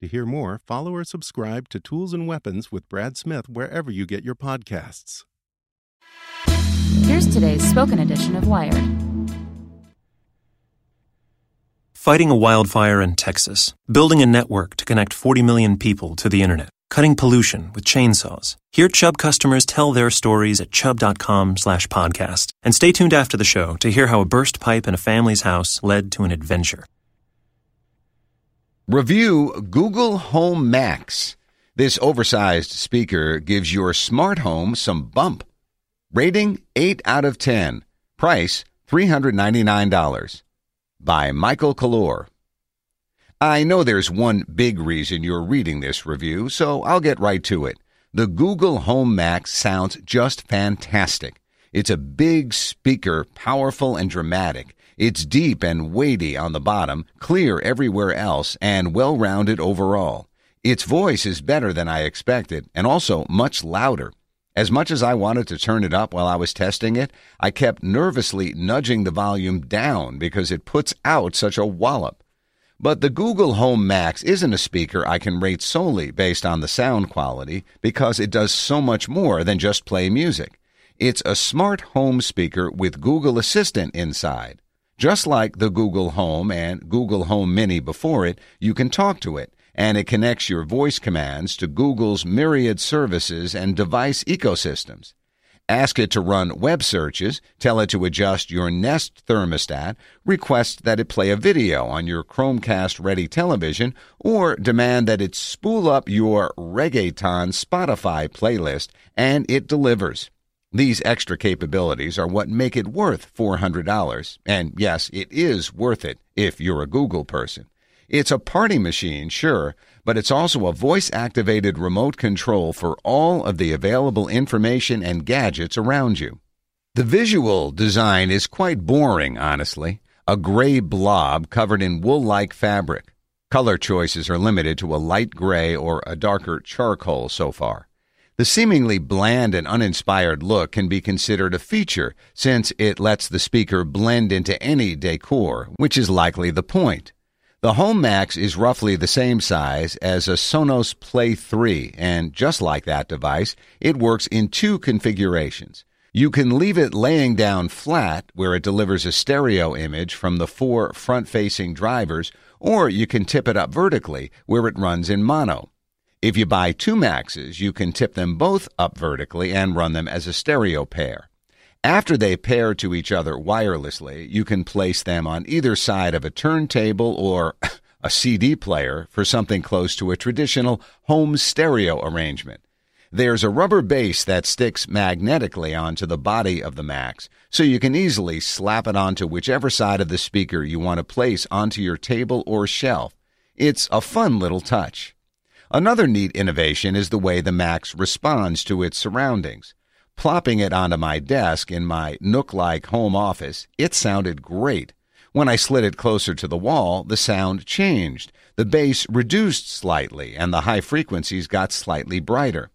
To hear more, follow or subscribe to Tools and Weapons with Brad Smith wherever you get your podcasts. Here's today's spoken edition of Wired. Fighting a wildfire in Texas, building a network to connect 40 million people to the internet, cutting pollution with chainsaws. Hear Chubb customers tell their stories at chubb.com slash podcast. And stay tuned after the show to hear how a burst pipe in a family's house led to an adventure. Review Google Home Max. This oversized speaker gives your smart home some bump. Rating 8 out of 10. Price $399. By Michael Calore. I know there's one big reason you're reading this review, so I'll get right to it. The Google Home Max sounds just fantastic. It's a big speaker, powerful and dramatic. It's deep and weighty on the bottom, clear everywhere else, and well rounded overall. Its voice is better than I expected, and also much louder. As much as I wanted to turn it up while I was testing it, I kept nervously nudging the volume down because it puts out such a wallop. But the Google Home Max isn't a speaker I can rate solely based on the sound quality because it does so much more than just play music. It's a smart home speaker with Google Assistant inside. Just like the Google Home and Google Home Mini before it, you can talk to it and it connects your voice commands to Google's myriad services and device ecosystems. Ask it to run web searches, tell it to adjust your Nest thermostat, request that it play a video on your Chromecast ready television, or demand that it spool up your reggaeton Spotify playlist, and it delivers. These extra capabilities are what make it worth $400. And yes, it is worth it if you're a Google person. It's a party machine, sure, but it's also a voice activated remote control for all of the available information and gadgets around you. The visual design is quite boring, honestly. A gray blob covered in wool like fabric. Color choices are limited to a light gray or a darker charcoal so far. The seemingly bland and uninspired look can be considered a feature since it lets the speaker blend into any decor, which is likely the point. The Home Max is roughly the same size as a Sonos Play 3, and just like that device, it works in two configurations. You can leave it laying down flat, where it delivers a stereo image from the four front facing drivers, or you can tip it up vertically, where it runs in mono. If you buy two Maxes, you can tip them both up vertically and run them as a stereo pair. After they pair to each other wirelessly, you can place them on either side of a turntable or a CD player for something close to a traditional home stereo arrangement. There's a rubber base that sticks magnetically onto the body of the Max, so you can easily slap it onto whichever side of the speaker you want to place onto your table or shelf. It's a fun little touch. Another neat innovation is the way the Max responds to its surroundings. Plopping it onto my desk in my nook like home office, it sounded great. When I slid it closer to the wall, the sound changed. The bass reduced slightly, and the high frequencies got slightly brighter.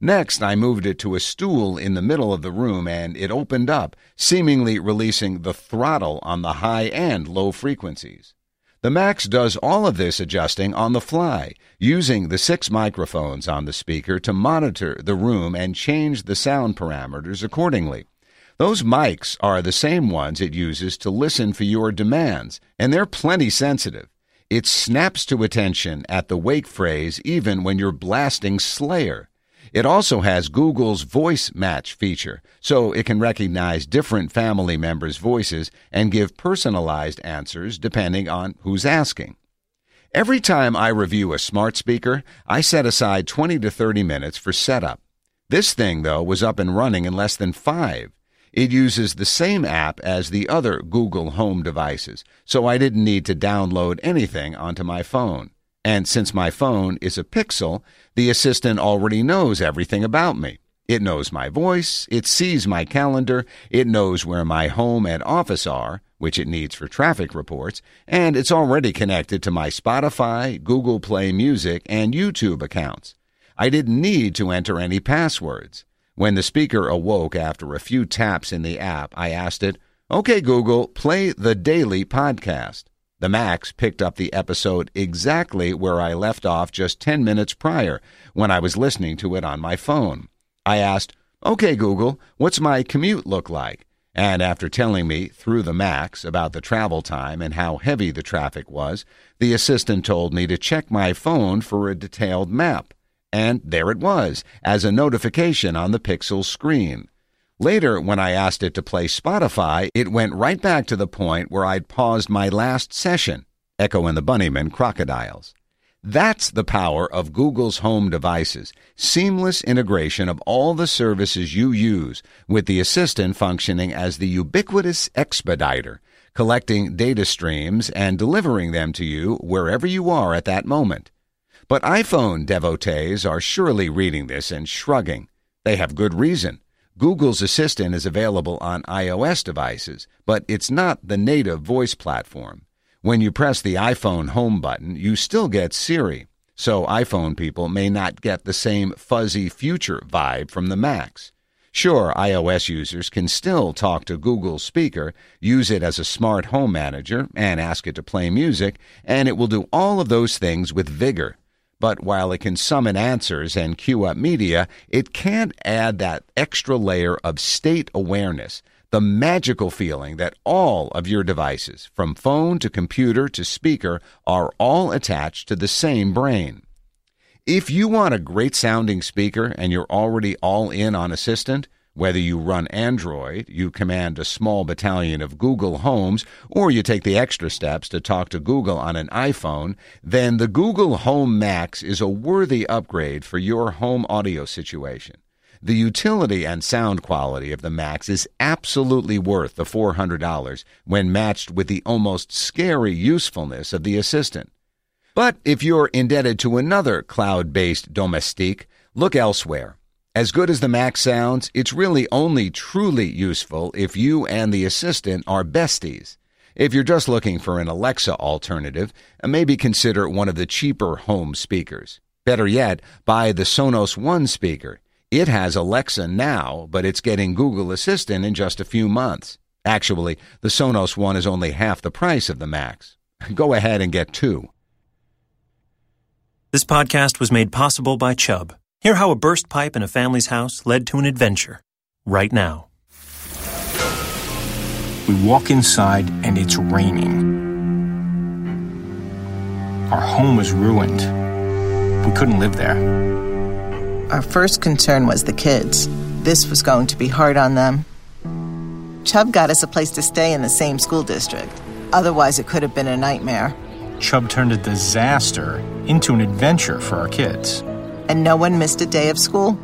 Next, I moved it to a stool in the middle of the room, and it opened up, seemingly releasing the throttle on the high and low frequencies. The Max does all of this adjusting on the fly, using the six microphones on the speaker to monitor the room and change the sound parameters accordingly. Those mics are the same ones it uses to listen for your demands, and they're plenty sensitive. It snaps to attention at the wake phrase even when you're blasting Slayer. It also has Google's voice match feature, so it can recognize different family members' voices and give personalized answers depending on who's asking. Every time I review a smart speaker, I set aside 20 to 30 minutes for setup. This thing, though, was up and running in less than five. It uses the same app as the other Google Home devices, so I didn't need to download anything onto my phone. And since my phone is a Pixel, the assistant already knows everything about me. It knows my voice, it sees my calendar, it knows where my home and office are, which it needs for traffic reports, and it's already connected to my Spotify, Google Play Music, and YouTube accounts. I didn't need to enter any passwords. When the speaker awoke after a few taps in the app, I asked it, Okay, Google, play the daily podcast. The Max picked up the episode exactly where I left off just 10 minutes prior when I was listening to it on my phone. I asked, OK, Google, what's my commute look like? And after telling me through the Max about the travel time and how heavy the traffic was, the assistant told me to check my phone for a detailed map. And there it was, as a notification on the Pixel screen. Later, when I asked it to play Spotify, it went right back to the point where I'd paused my last session, Echo and the Bunnymen Crocodiles. That's the power of Google's home devices. Seamless integration of all the services you use, with the assistant functioning as the ubiquitous expediter, collecting data streams and delivering them to you wherever you are at that moment. But iPhone devotees are surely reading this and shrugging. They have good reason. Google's Assistant is available on iOS devices, but it's not the native voice platform. When you press the iPhone home button, you still get Siri, so iPhone people may not get the same fuzzy future vibe from the Max. Sure, iOS users can still talk to Google's speaker, use it as a smart home manager, and ask it to play music, and it will do all of those things with vigor. But while it can summon answers and queue up media, it can't add that extra layer of state awareness, the magical feeling that all of your devices, from phone to computer to speaker, are all attached to the same brain. If you want a great sounding speaker and you're already all in on Assistant, whether you run Android, you command a small battalion of Google Homes, or you take the extra steps to talk to Google on an iPhone, then the Google Home Max is a worthy upgrade for your home audio situation. The utility and sound quality of the Max is absolutely worth the $400 when matched with the almost scary usefulness of the Assistant. But if you're indebted to another cloud based domestique, look elsewhere. As good as the Max sounds, it's really only truly useful if you and the assistant are besties. If you're just looking for an Alexa alternative, uh, maybe consider one of the cheaper home speakers. Better yet, buy the Sonos One speaker. It has Alexa now, but it's getting Google Assistant in just a few months. Actually, the Sonos One is only half the price of the Max. Go ahead and get two. This podcast was made possible by Chubb. Hear how a burst pipe in a family's house led to an adventure right now. We walk inside and it's raining. Our home was ruined. We couldn't live there. Our first concern was the kids. This was going to be hard on them. Chubb got us a place to stay in the same school district. Otherwise, it could have been a nightmare. Chubb turned a disaster into an adventure for our kids and no one missed a day of school?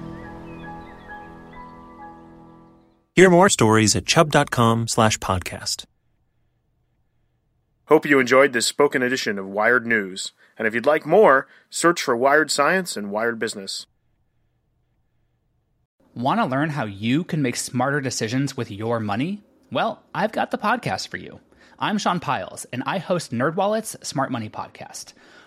Hear more stories at chubb.com slash podcast. Hope you enjoyed this spoken edition of Wired News. And if you'd like more, search for Wired Science and Wired Business. Want to learn how you can make smarter decisions with your money? Well, I've got the podcast for you. I'm Sean Pyles, and I host NerdWallet's Smart Money Podcast –